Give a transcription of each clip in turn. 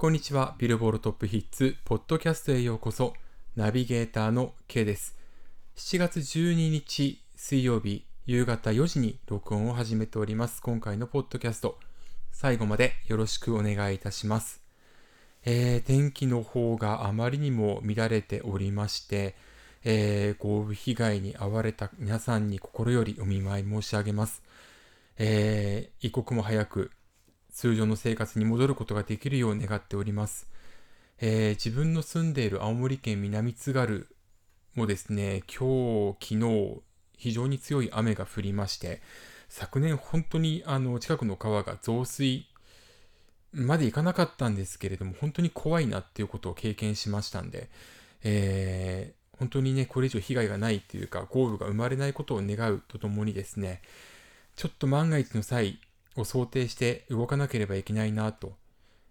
こんにちは。ビルボールトップヒッツ、ポッドキャストへようこそ。ナビゲーターの K です。7月12日水曜日夕方4時に録音を始めております。今回のポッドキャスト。最後までよろしくお願いいたします。えー、天気の方があまりにも乱れておりまして、えー、豪雨被害に遭われた皆さんに心よりお見舞い申し上げます。えー、一刻も早く通常の生活に戻ることができるよう願っております。えー、自分の住んでいる青森県南津軽もですね、今日、昨日、非常に強い雨が降りまして、昨年本当にあの近くの川が増水までいかなかったんですけれども、本当に怖いなっていうことを経験しましたんで、えー、本当にね、これ以上被害がないっていうか、豪雨が生まれないことを願うとともにですね、ちょっと万が一の際を想定して動かなければいけないなと、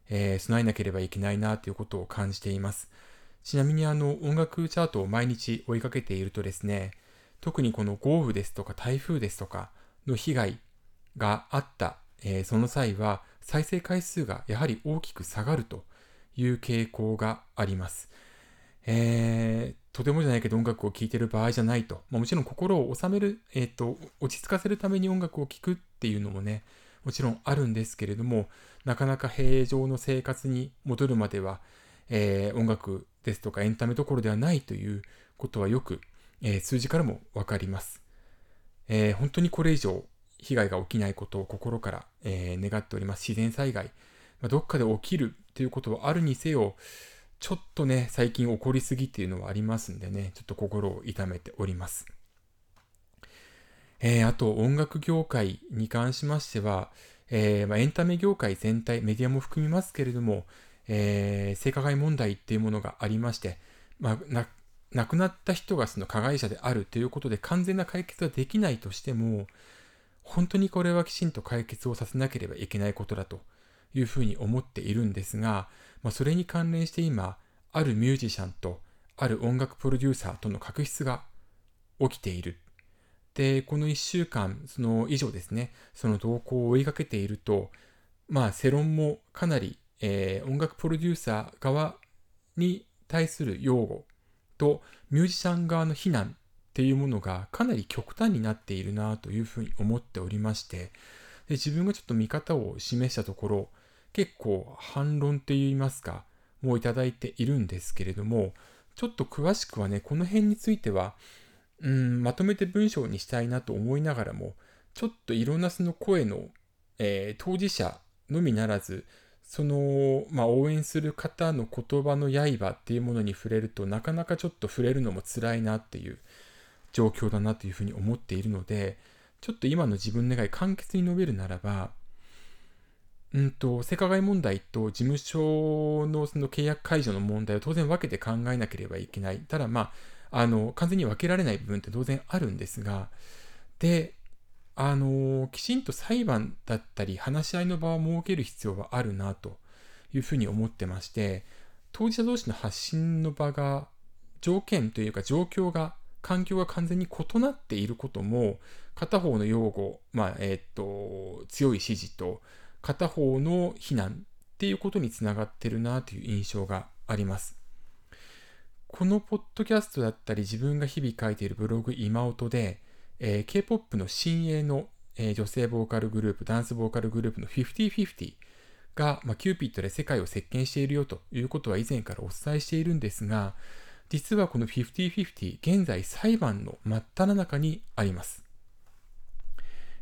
えー、備えなければいけないなということを感じています。ちなみにあの音楽チャートを毎日追いかけているとですね、特にこの豪雨ですとか台風ですとかの被害があった、えー、その際は再生回数がやはり大きく下がるという傾向があります。えー、とてもじゃないけど音楽を聴いてる場合じゃないと。まあ、もちろん心を収める、えっ、ー、と、落ち着かせるために音楽を聴くっていうのもね、もちろんあるんですけれども、なかなか平常の生活に戻るまでは、えー、音楽ですとかエンタメどころではないということはよく、えー、数字からもわかります。えー、本当にこれ以上被害が起きないことを心から、え願っております。自然災害、まあ、どっかで起きるということはあるにせよ、ちょっとね、最近起こりすぎっていうのはありますんでね、ちょっと心を痛めております。えー、あと音楽業界に関しましては、えーまあ、エンタメ業界全体、メディアも含みますけれども、えー、性加害問題っていうものがありまして、まあ、亡くなった人がその加害者であるということで完全な解決はできないとしても、本当にこれはきちんと解決をさせなければいけないことだというふうに思っているんですが、まあ、それに関連して今、あるミュージシャンとある音楽プロデューサーとの確執が起きている。で、この1週間、その以上ですね、その動向を追いかけていると、まあ、世論もかなり、えー、音楽プロデューサー側に対する擁護とミュージシャン側の非難っていうものがかなり極端になっているなというふうに思っておりまして、で自分がちょっと見方を示したところ、結構反論って言いますか、もういただいているんですけれども、ちょっと詳しくはね、この辺については、うん、まとめて文章にしたいなと思いながらも、ちょっといろんなその声の、えー、当事者のみならず、その、まあ、応援する方の言葉の刃っていうものに触れるとなかなかちょっと触れるのも辛いなっていう状況だなというふうに思っているので、ちょっと今の自分の願い簡潔に述べるならば、うんと、性加害問題と事務所のその契約解除の問題を当然分けて考えなければいけない。ただまあ、あの、完全に分けられない部分って当然あるんですが、で、あの、きちんと裁判だったり話し合いの場を設ける必要はあるなというふうに思ってまして、当事者同士の発信の場が条件というか状況が環境が完全に異なっていることも片方の擁護、まあえー、っと強い支持と片方の非難っていうことにつながってるなという印象があります。このポッドキャストだったり自分が日々書いているブログイマオトで、えー、K-POP の新鋭の、えー、女性ボーカルグループ、ダンスボーカルグループの5050が、まあ、キューピッドで世界を席巻しているよということは以前からお伝えしているんですが、実はこの5050、現在裁判の真っ只中にあります。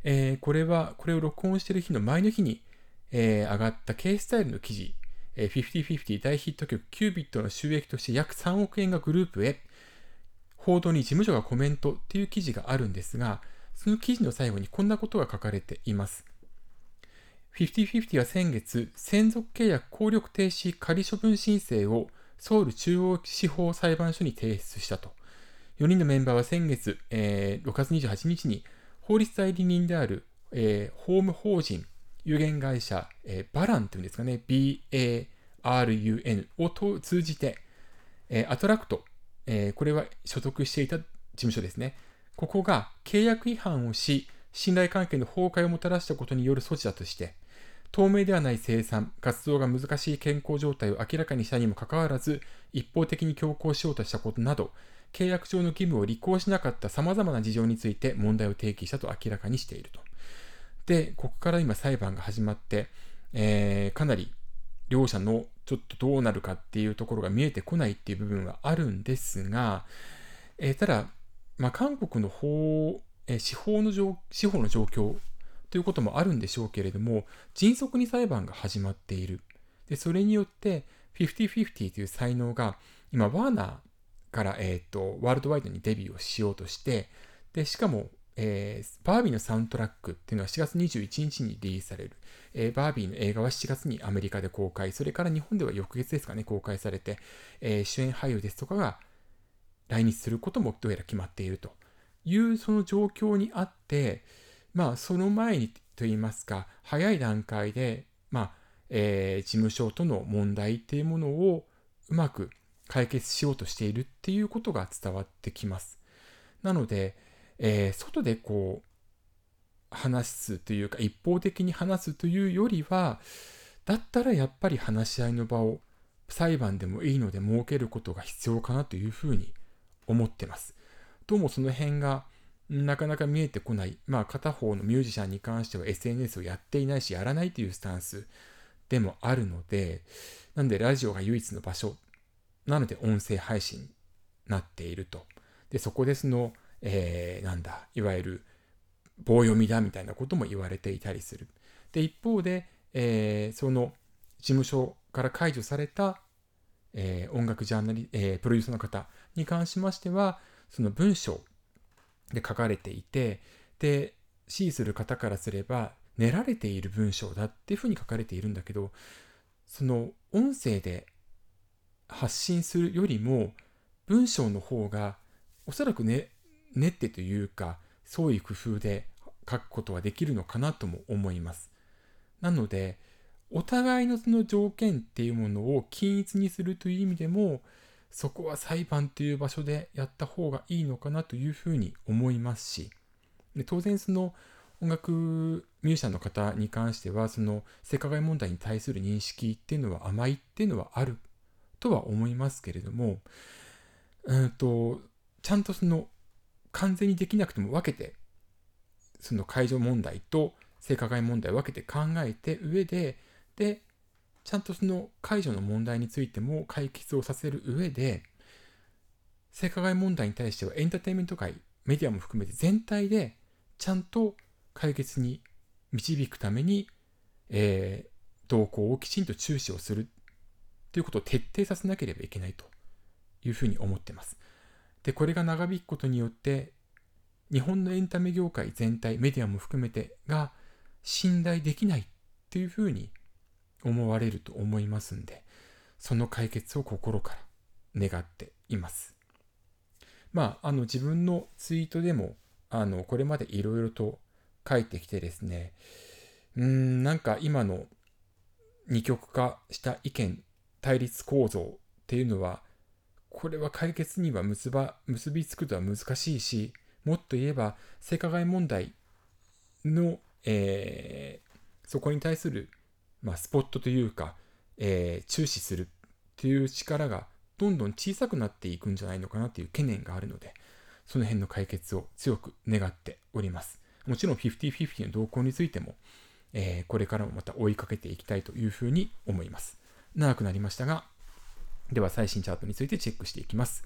えー、これは、これを録音している日の前の日にえー、上がった K スタイルの記事、えー、5050大ヒット曲キュービットの収益として約3億円がグループへ、報道に事務所がコメントっていう記事があるんですが、その記事の最後にこんなことが書かれています。5050は先月、専属契約効力停止仮処分申請をソウル中央司法裁判所に提出したと。4人のメンバーは先月、えー、6月28日に法律代理人である、えー、法務法人有限会社、えー、バランというんですかね、BARUN を通じて、えー、アトラクト、えー、これは所属していた事務所ですね。ここが契約違反をし、信頼関係の崩壊をもたらしたことによる措置だとして、透明ではない生産、活動が難しい健康状態を明らかにしたにもかかわらず、一方的に強行しようとしたことなど、契約上の義務を履行しなかった様々な事情について問題を提起したと明らかにしていると。で、ここから今裁判が始まって、えー、かなり両者のちょっとどうなるかっていうところが見えてこないっていう部分はあるんですが、えー、ただ、まあ、韓国の法、えー、司法の司法の状況ということもあるんでしょうけれども、迅速に裁判が始まっている。で、それによって、50-50という才能が、今、ワーナーから、えっ、ー、と、ワールドワイドにデビューをしようとして、で、しかも、えー、バービーのサウンドラックっていうのは4月21日にリリースされる。えー、バービーの映画は7月にアメリカで公開、それから日本では翌月ですかね、公開されて、えー、主演俳優ですとかが来日することもどうやら決まっているというその状況にあって、まあ、その前にといいますか、早い段階で、まあ、えー、事務所との問題っていうものをうまく解決しようとしているっていうことが伝わってきます。なので、えー、外でこう、話すというか、一方的に話すというよりは、だったらやっぱり話し合いの場を裁判でもいいので設けることが必要かなというふうに思ってます。どうもその辺がなかなか見えてこない。まあ片方のミュージシャンに関しては SNS をやっていないしやらないというスタンスでもあるので、なんでラジオが唯一の場所なので音声配信になっていると。で、そこでその、えー、なんだ、いわゆる棒読みだみたいなことも言われていたりする。で、一方で、えー、その事務所から解除された、えー、音楽ジャーナリ、えー、プロデューサーの方に関しましては、その文章で書かれていて、で、支持する方からすれば、練られている文章だっていうふうに書かれているんだけど、その音声で発信するよりも、文章の方が、おそらくね、練ってというか、創意工夫で書くことはできるのかなとも思います。なので、お互いのその条件っていうものを均一にするという意味でも、そこは裁判という場所でやった方がいいのかなというふうに思いますし、で当然その音楽ミュージシャンの方に関しては、その性加害問題に対する認識っていうのは甘いっていうのはあるとは思いますけれども、うんと、ちゃんとその完全にできなくても分けて、その解除問題と性加害問題を分けて考えて上で、で、ちゃんとその解除の問題についても解決をさせる上で、性加害問題に対してはエンターテインメント界、メディアも含めて全体でちゃんと解決に導くために、えー、動向をきちんと注視をするということを徹底させなければいけないというふうに思ってます。で、これが長引くことによって、日本のエンタメ業界全体、メディアも含めてが信頼できないっていうふうに思われると思いますんで、その解決を心から願っています。まあ、あの自分のツイートでも、あの、これまでいろいろと書いてきてですね、うん、なんか今の二極化した意見、対立構造っていうのは、これは解決には結ば結びつくとは難しいし、もっと言えば性加害問題の、えー、そこに対するまあ、スポットというか、えー、注視するっていう力がどんどん小さくなっていくんじゃないのかなという懸念があるので、その辺の解決を強く願っております。もちろん50-50の動向についても、えー、これからもまた追いかけていきたいというふうに思います。長くなりましたが、では最新チャートについてチェックしていきます。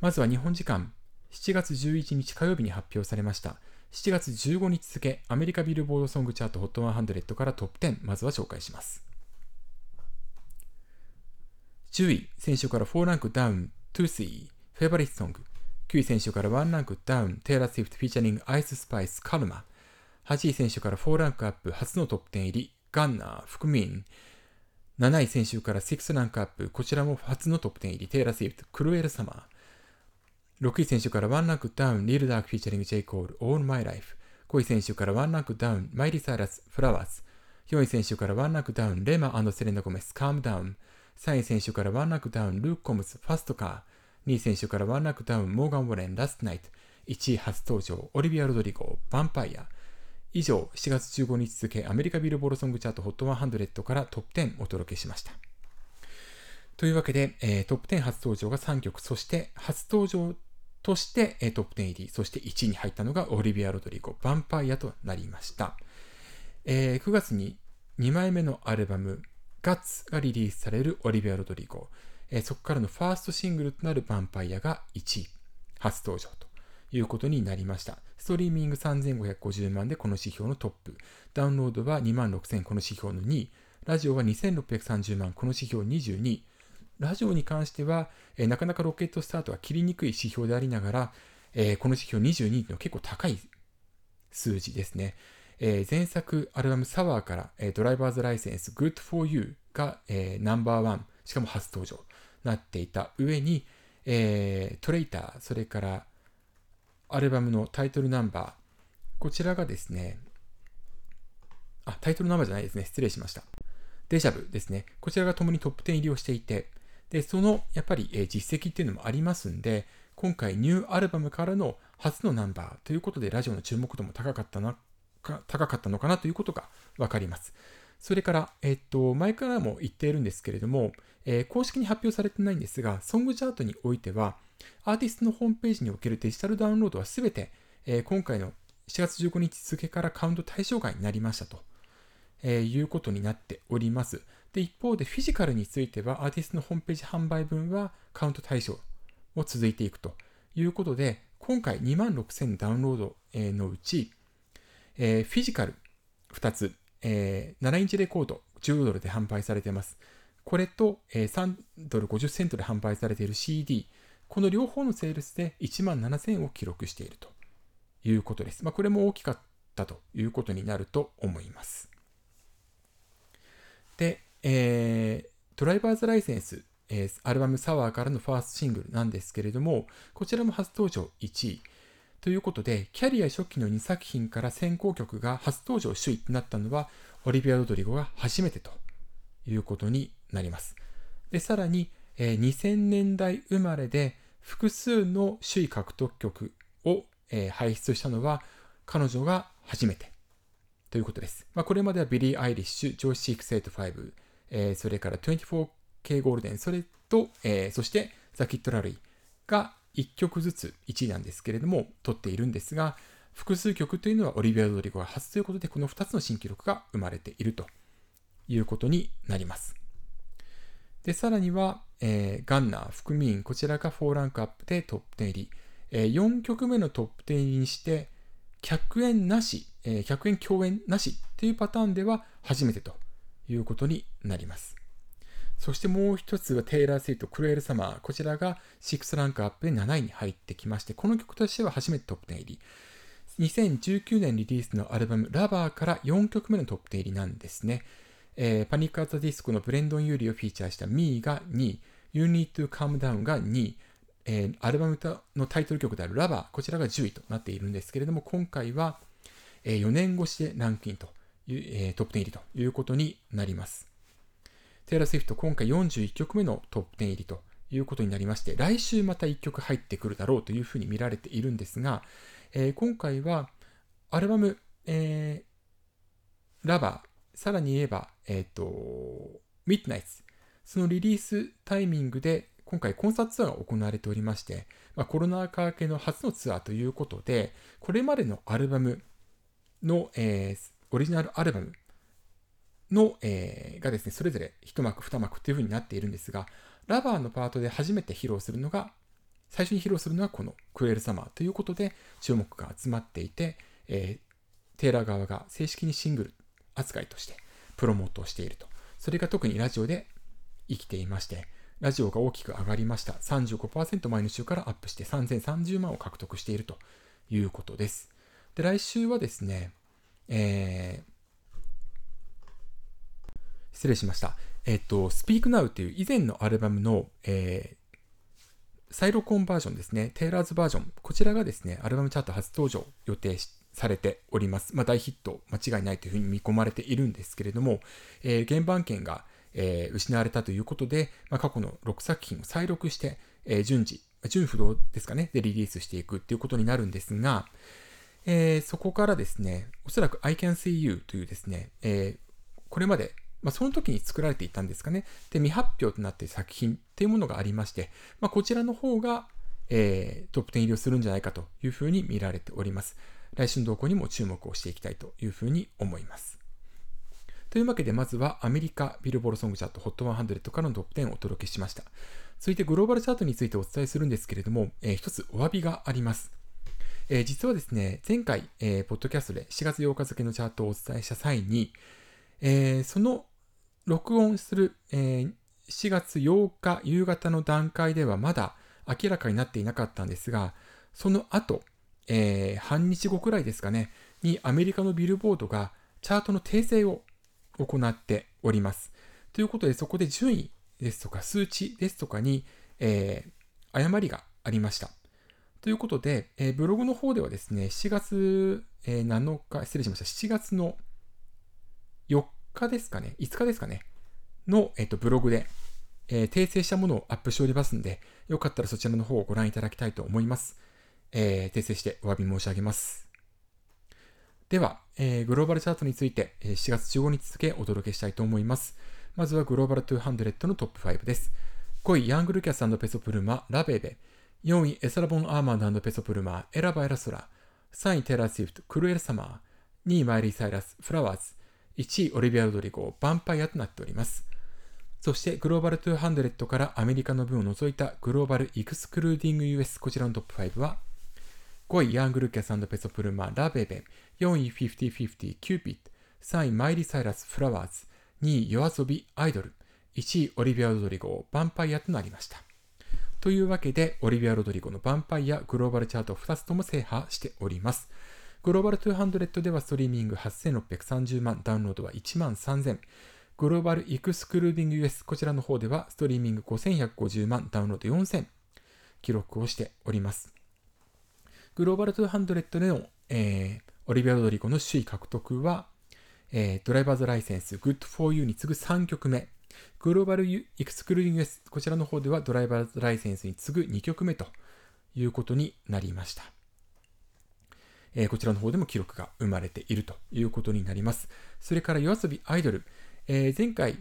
まずは日本時間7月11日火曜日に発表されました。7月15日付アメリカビルボードソングチャート HOT100 からトップ10まずは紹介します。10位先週から4ランクダウン Toothy フェバリットソング。9位選手から1ランクダウン Taylor Swift フィーチャリングアイススパイスカルマ。8位先週から4ランクアップ初のトップ10入りガンナ、fukumean。7位先週から6ランクアップこちらも初のトップ10入りテイラー・スウィフト Cruel Summer。6位先週からワンランクダウン、リル・ダーク featuring J. コール、All My Life。5位先週からワンランクダウン、マイリー・サイラス、 Flowers。4位先週からワンランクダウン、レマセレナ・ゴメス、 Calm Down。3位先週からワンランクダウン、ルーク・コムズ、 Fast Car。2位先週からワンランクダウン、モーガン・ウォレン、 Last Night。1位初登場、オリビア・ロドリゴ、ヴァンパイア。以上、7月15日付アメリカビルボードソングチャート HOT100 からトップ10お届けしました。というわけで、えー、トップ10初登場が3曲、そして初登場として、えー、トップ10入り、そして1位に入ったのがオリビア・ロドリゴ、ヴァンパイアとなりました。えー、9月に2枚目のアルバム、ガッツがリリースされるオリビア・ロドリゴ、えー、そこからのファーストシングルとなるヴァンパイアが1位、初登場ということになりました。ストリーミング3550万でこの指標のトップ、ダウンロードは2万6000この指標の2位、ラジオは2630万この指標22位、ラジオに関しては、えー、なかなかロケットスタートは切りにくい指標でありながら、えー、この指標22というのは結構高い数字ですね。えー、前作アルバムサワーから、えー、ドライバーズライセンス Good for You が、えー、ナンバーワン、しかも初登場なっていた上に、えー、トレイター、それからアルバムのタイトルナンバー、こちらがですね、あ、タイトルナンバーじゃないですね。失礼しました。デジャブですね。こちらが共にトップ10入りをしていて、で、そのやっぱり、え実績っていうのもありますんで、今回ニューアルバムからの初のナンバーということでラジオの注目度も高かったな、か高かったのかなということがわかります。それから、えっと、前からも言っているんですけれども、えー、公式に発表されてないんですが、ソングチャートにおいては、アーティストのホームページにおけるデジタルダウンロードはすべて、えー、今回の4月15日付からカウント対象外になりましたと、えー、いうことになっております。で、一方でフィジカルについては、アーティストのホームページ販売分はカウント対象を続いていくということで、今回2万6000ダウンロードのうち、えー、フィジカル2つ、えー、7インチレコード10ドルで販売されています。これと、えー、3ドル50セントで販売されている CD、この両方のセールスで1万7000を記録しているということです。まあ、これも大きかったということになると思います。で、えー、ドライバーズライセンス、えー、アルバムサワーからのファーストシングルなんですけれども、こちらも初登場1位。ということで、キャリア初期の2作品から先行曲が初登場首位となったのは、オリビア・ロドリゴが初めてということになります。で、さらに、えー、2000年代生まれで複数の首位獲得曲を、えー、輩出したのは、彼女が初めてということです。まあ、これまではビリー・アイリッシュ、ジョーシーク・セイト5、えー、それから 24K ゴールデン、それと、えー、そしてザ・キット・ラルイが1曲ずつ1位なんですけれども、取っているんですが、複数曲というのはオリビア・ドリゴが初ということで、この2つの新記録が生まれているということになります。で、さらには、えー、ガンナー、福民、こちらが4ランクアップでトップ10入り。えー、4曲目のトップ10入りにして、100円なし、えー、100円共演なしっていうパターンでは初めてということになります。そしてもう一つはテイラー・スウィフト、 Cruel Summer。こちらが6ランクアップで7位に入ってきまして、この曲としては初めてトップ10入り。2019年リリースのアルバム Lover から4曲目のトップ10入りなんですね。えー、パニック・アット・ディスコのブレンドン・ユーリをフィーチャーした Me が2位、You Need to Calm Down が2位、えー、アルバムのタイトル曲である Lover、こちらが10位となっているんですけれども、今回は、えー、4年越しでランクインという、えー、トップ10入りということになります。テイラー・スウィフト、今回41曲目のトップ10入りということになりまして、来週また1曲入ってくるだろうというふうに見られているんですが、えー、今回はアルバム、えー、ラバー、さらに言えば、えっ、ー、と、ミッドナイツ、そのリリースタイミングで今回コンサートツアーが行われておりまして、まあ、コロナ禍明けの初のツアーということで、これまでのアルバムの、えー、オリジナルアルバムの、えー、がですね、それぞれ1幕、2幕という風になっているんですが、ラバーのパートで初めて披露するのが、最初に披露するのはこのクエルサマーということで注目が集まっていて、えー、テーラー側が正式にシングル扱いとしてプロモートをしていると。それが特にラジオで生きていまして、ラジオが大きく上がりました。35%前の週からアップして3030万を獲得しているということです。で、来週はですね、えー、失礼しました。えっ、と、Speak Now という以前のアルバムの、えー、サイロコンバージョンですね、テイラーズバージョン、こちらがですね、アルバムチャート初登場予定しされております。まあ、大ヒット間違いないというふうに見込まれているんですけれども、えー、原版権が、えー、失われたということで、まあ、過去の6作品を再録して、えー、順次、順不動ですかね、でリリースしていくっていうことになるんですが、えー、そこからですね、おそらく I Can See You というですね、えー、これまで、まあ、その時に作られていたんですかね。で、未発表となっている作品っていうものがありまして、まあ、こちらの方が、えー、トップ10入りをするんじゃないかというふうに見られております。来週の動向にも注目をしていきたいというふうに思います。というわけで、まずはアメリカビルボールソングチャート HOT100 からのトップ10をお届けしました。続いてグローバルチャートについてお伝えするんですけれども、えー、一つお詫びがあります。えー、実はですね、前回、えー、ポッドキャストで4月8日付のチャートをお伝えした際に、えー、その録音する、えー、4月8日夕方の段階ではまだ明らかになっていなかったんですが、その後、えー、半日後くらいですかね、にアメリカのビルボードがチャートの訂正を行っております。ということで、そこで順位ですとか数値ですとかに、えー、誤りがありました。ということで、えー、ブログの方ではですね、7月、えー、7日、失礼しました、7月の4日ですかね、5日ですかね、の、えーと、ブログで、え、訂正したものをアップしておりますので、よかったらそちらの方をご覧いただきたいと思います。えー、訂正してお詫び申し上げます。では、えー、グローバルチャートについて、えー、7月15日付お届けしたいと思います。まずはグローバル200のトップ5です。5位、ヤングルキャスペソプルマ、ラベベ。4位、エサラボン・アーマンドペソプルマ、エラバエラソラ。3位、テラ・スウィフト、クルエル・サマー。2位、マイリー・サイラス、フラワーズ。1位、オリビア・ロドリゴ、ヴァンパイアとなっております。そして、グローバル200からアメリカの分を除いたグローバル・エクスクルーディング US、こちらのトップ5は、5位、ヤング・ルーカス、ペソ・プルマ、 La Bebe。4位、 FIFTY FIFTY、Cupid。3位、マイリー・サイラス、 Flowers。2位、 YOASOBI、アイドル。1位、オリビア・ロドリゴ、 vampire となりました。というわけで、オリビア・ロドリゴの vampire グローバルチャート2つとも制覇しております。グローバル200ではストリーミング8630万、ダウンロードは1万3000。 Global Excluding US こちらの方ではストリーミング5150万、ダウンロード4000記録をしております。グローバル200での、えー、オリビア・ロドリゴの首位獲得は、えー、ドライバーズライセンス Good for You に次ぐ3曲目。グローバルエクスクルーディング S、こちらの方ではドライバーズライセンスに次ぐ2曲目ということになりました。えー、こちらの方でも記録が生まれているということになります。それから夜遊びアイドル、えー、前回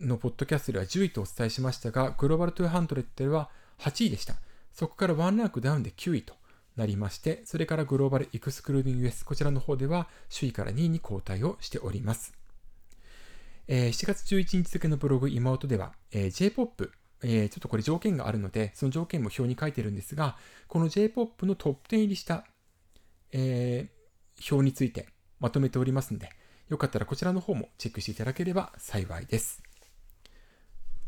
のポッドキャストでは10位とお伝えしましたが、グローバル200では8位でした。そこからワンランクダウンで9位となりまして、それからグローバルエクスクルーディング US、こちらの方では首位から2位に後退をしております。えー、7月11日付のブログ妹では、えー、J-POP、えー、ちょっとこれ条件があるので、その条件も表に書いてるんですが、この J-POP のトップ10入りした、えー、表についてまとめておりますので、よかったらこちらの方もチェックしていただければ幸いです。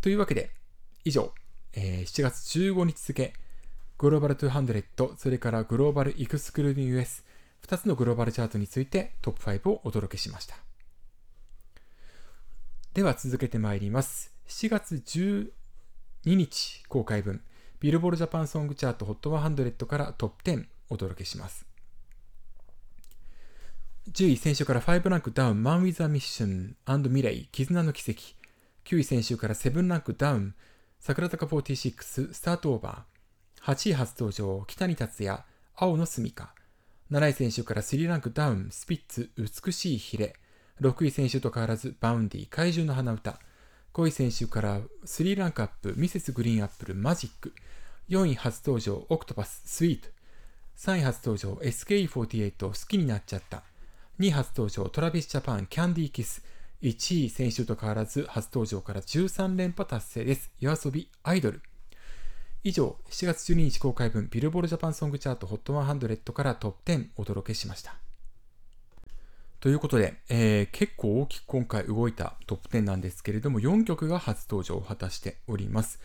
というわけで、以上、えー、7月15日付、グローバル200、それからグローバルエクスクルーディング US、2つのグローバルチャートについてトップ5をお届けしました。では続けてまいります。7月12日公開分、ビルボールジャパンソングチャート HOT100 からトップ10お届けします。10位先週から5ランクダウン、Man with a Mission& milet、絆の奇跡。9位先週から7ランクダウン、櫻坂46、Start over。8位初登場、キタニタツヤ、青のすみか。7位先週から3ランクダウン、スピッツ、美しい鰭。6位先週と変わらず、 Vaundy、怪獣の花唄。5位先週から3ランクアップ、ミセスグリーンアップル、 Magic。4位初登場、 OCTPATH、Sweet。3位初登場、SKE48、好きになっちゃった。2位初登場、トラビスジャパン、キャンディーキス。1位選手と変わらず、初登場から13連覇達成です。夜遊び、アイドル。以上、7月12日公開分、ビルボールジャパンソングチャート HOT100 からトップ10お届けしました。ということで、えー、結構大きく今回動いたトップ10なんですけれども、4曲が初登場を果たしております。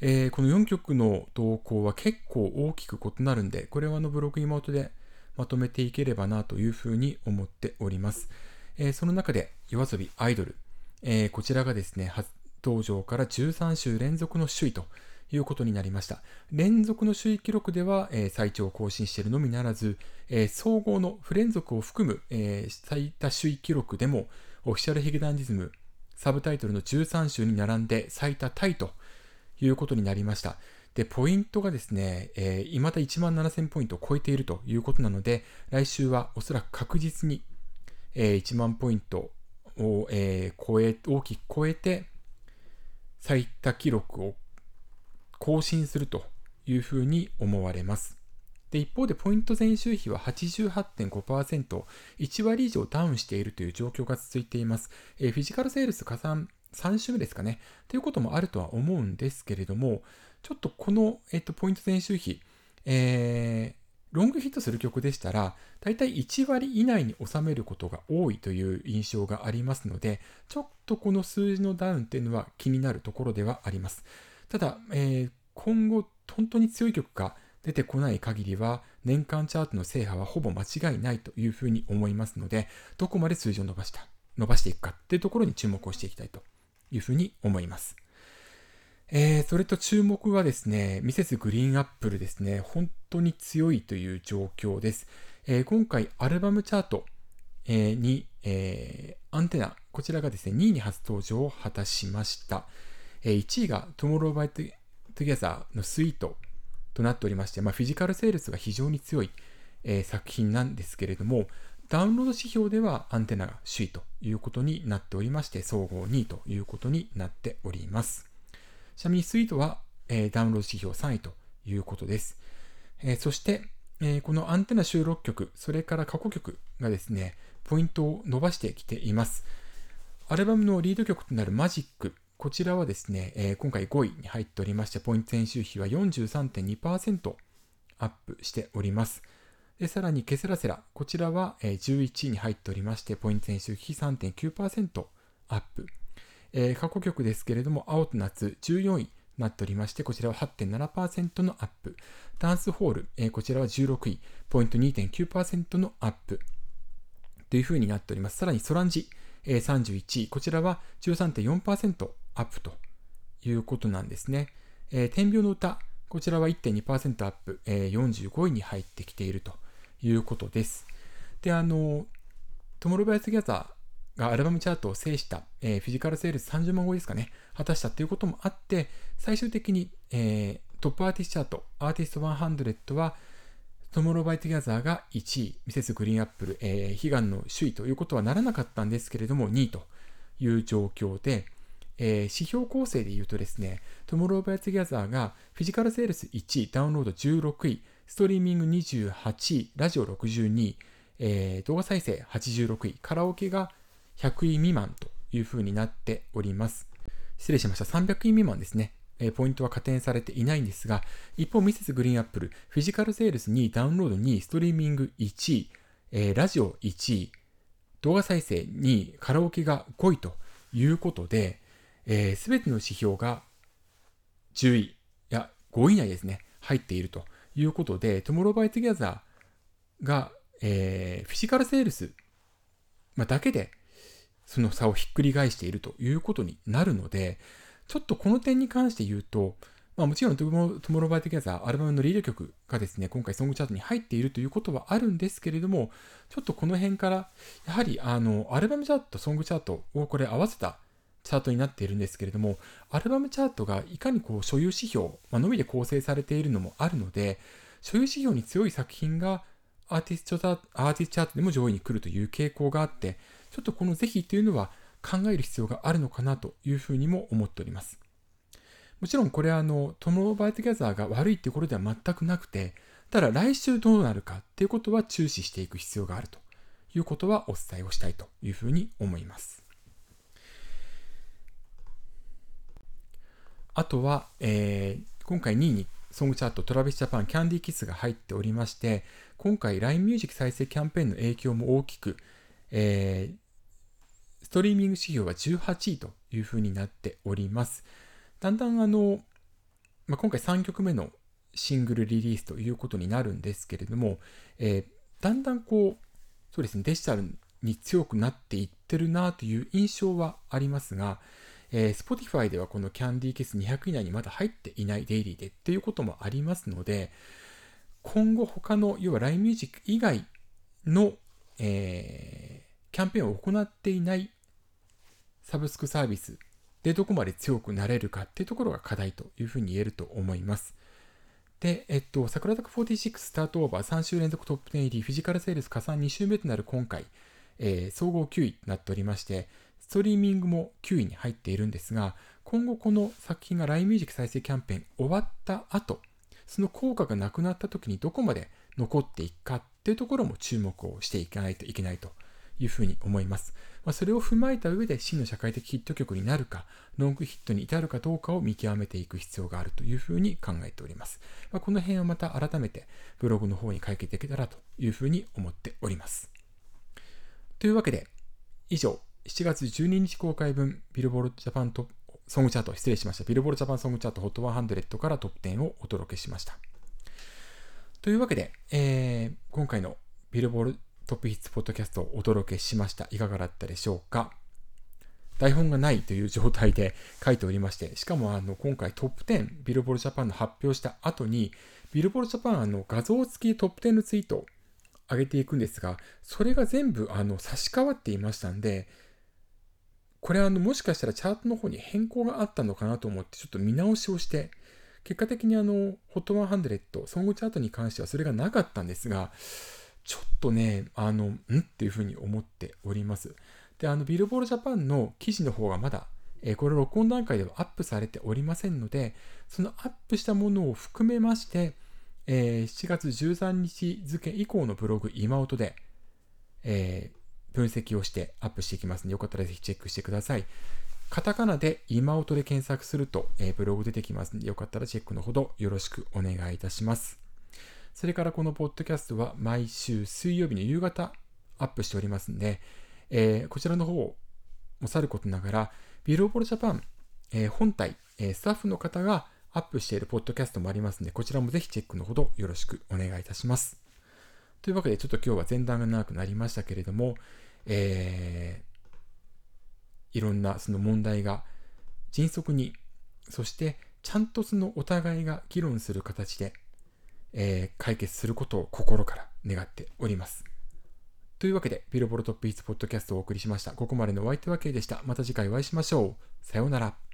えー、この4曲の動向は結構大きく異なるんで、これはあのブログ妹でまとめていければなというふうに思っております。えー、その中で、夜遊びアイドル、えー、こちらがですね、初登場から13週連続の首位ということになりました。連続の首位記録では、えー、最長を更新しているのみならず、えー、総合の不連続を含む、えー、最多首位記録でも、オフィシャルヒゲダンディズム、サブタイトルの13週に並んで最多タイということになりました。で、ポイントがですね、えー、未だ1万7000ポイントを超えているということなので、来週はおそらく確実に、えー、1万ポイントを、えー、超え、大きく超えて、最多記録を更新するというふうに思われます。で、一方でポイント前週比は88.5%、1割以上ダウンしているという状況が続いています。えー、フィジカルセールス加算3週目ですかね。ということもあるとは思うんですけれども、ちょっとこの、えっと、ポイント前週比、えー、ロングヒットする曲でしたら、だいたい1割以内に収めることが多いという印象がありますので、ちょっとこの数字のダウンっていうのは気になるところではあります。ただ、えー、今後、本当に強い曲が出てこない限りは、年間チャートの制覇はほぼ間違いないというふうに思いますので、どこまで数字を伸ばした、伸ばしていくかっていうところに注目をしていきたいというふうに思います。えー、それと注目はですね、ミセスグリーンアップルですね、本当に強いという状況です。えー、今回アルバムチャート、えー、に、え、アンテナ、こちらがですね、2位に初登場を果たしました。えー、1位が Tomorrow by Together のスイートとなっておりまして、まあ、フィジカルセールスが非常に強い、えー、作品なんですけれども、ダウンロード指標ではアンテナが首位ということになっておりまして、総合2位ということになっております。ちなみにスイートは、えー、ダウンロード指標3位ということです。えー、そして、えー、このアンテナ収録曲、それから過去曲がですね、ポイントを伸ばしてきています。アルバムのリード曲となるマジック、こちらはですね、えー、今回5位に入っておりまして、ポイント編集比は43.2%アップしております。でさらにケセラセラ、こちらは11位に入っておりまして、ポイント編集比3.9%アップ。えー、過去曲ですけれども、青と夏14位になっておりまして、こちらは8.7%のアップ。ダンスホール、えー、こちらは16位、ポイント2.9%のアップ。というふうになっております。さらにソランジ、えー、31位、こちらは13.4%アップということなんですね。えー、点描の唄、こちらは1.2%アップ、えー、45位に入ってきているということです。で、あの、トゥモローバイトゥギャザーがアルバムチャートを制した、えー、フィジカルセールス30万超えですかね、果たしたということもあって、最終的に、えー、トップアーティストチャート、アーティスト100は、トゥモローバイトゥギャザーが1位、ミセスグリーンアップル、えー、悲願の首位ということはならなかったんですけれども、2位という状況で、えー、指標構成で言うとですね、トゥモローバイトゥギャザーがフィジカルセールス1位、ダウンロード16位、ストリーミング28位、ラジオ62位、えー、動画再生86位、カラオケが100位未満というふうになっております。失礼しました。300位未満ですね。えポイントは加点されていないんですが、一方、ミセスグリーンアップル、フィジカルセールス2位、ダウンロード2位、ストリーミング1位、えー、ラジオ1位、動画再生2位、カラオケが5位ということで、えー、すべ、ての指標が10位、や、5位以内ですね、入っているということで、トゥモローバイトゥギャザーが、えー、フィジカルセールス、まあ、だけでその差をひっくり返しているということになるので、ちょっとこの点に関して言うと、まあ、もちろんトモローバイトギャザーアルバムのリード曲がですね、今回ソングチャートに入っているということはあるんですけれども、ちょっとこの辺から、やはりあの、アルバムチャート、ソングチャートをこれ合わせたチャートになっているんですけれども、アルバムチャートがいかにこう所有指標、まあのみで構成されているのもあるので、所有指標に強い作品がアーティストアーティストチャートでも上位に来るという傾向があって、ちょっとこの是非というのは考える必要があるのかなというふうにも思っております。もちろんこれはあの、 TOMORROW X TOGETHER が悪いっていうことでは全くなくて、ただ来週どうなるかっていうことは注視していく必要があるということはお伝えをしたいというふうに思います。あとは、えー、今回2位にソングチャート Travis Japan Candy Kiss が入っておりまして、今回 LINE ミュージック再生キャンペーンの影響も大きく、えー、ストリーミング指標は18位というふうになっております。だんだんあの、まあ、今回3曲目のシングルリリースということになるんですけれども、えー、だんだんこう、そうですね、デジタルに強くなっていってるなという印象はありますが、えー、Spotify ではこのキャンディーケース200以内にまだ入っていないデイリーでっていうこともありますので、今後他の、要は LINE Music 以外の、えー、キャンペーンを行っていないサブスクサービスでどこまで強くなれるかっていうところが課題というふうに言えると思います。で、えっと、桜坂46スタートオーバー3週連続トップ10入り、フィジカルセールス加算2週目となる今回、えー、総合9位となっておりまして、ストリーミングも9位に入っているんですが、今後この作品が LINE ミュージック再生キャンペーン終わった後、その効果がなくなった時にどこまで残っていくかっていうところも注目をしていかないといけないというふうに思います。まあ、それを踏まえた上で真の社会的ヒット曲になるか、ロングヒットに至るかどうかを見極めていく必要があるというふうに考えております。まあ、この辺はまた改めてブログの方に書いていけたらというふうに思っております。というわけで、以上、7月12日公開分、ビルボールジャパントソングチャート、失礼しました。ビルボールジャパンソングチャート HOT100 からトップ10をお届けしました。というわけで、えー、今回のビルボールトップヒッツポッドキャストをお届けしました。いかがだったでしょうか？台本がないという状態で書いておりまして、しかもあの今回トップ10、ビルボールジャパンの発表した後に、ビルボールジャパンあの画像付きトップ10のツイートを上げていくんですが、それが全部あの差し替わっていましたんで、これあのもしかしたらチャートの方に変更があったのかなと思ってちょっと見直しをして、結果的にあの HOT100、ソングチャートに関してはそれがなかったんですが、ちょっとね、あの、んっていうふうに思っております。で、あの、ビルボールジャパンの記事の方がまだ、え、これ録音段階ではアップされておりませんので、そのアップしたものを含めまして、えー、7月13日付以降のブログ今音で、えー、分析をしてアップしていきますので、よかったらぜひチェックしてください。カタカナで今音で検索すると、えー、ブログ出てきますので、よかったらチェックのほどよろしくお願いいたします。それからこのポッドキャストは毎週水曜日の夕方アップしておりますんで、えー、こちらの方もさることながら、ビルボールジャパン、えー、本体、えー、スタッフの方がアップしているポッドキャストもありますので、こちらもぜひチェックのほどよろしくお願いいたします。というわけで、ちょっと今日は前段が長くなりましたけれども、えー、いろんなその問題が迅速に、そしてちゃんとそのお互いが議論する形で、えー、解決することを心から願っております。というわけで、ビルボロトップイーツポッドキャストをお送りしました。ここまでのお相手は K でした。また次回お会いしましょう。さようなら。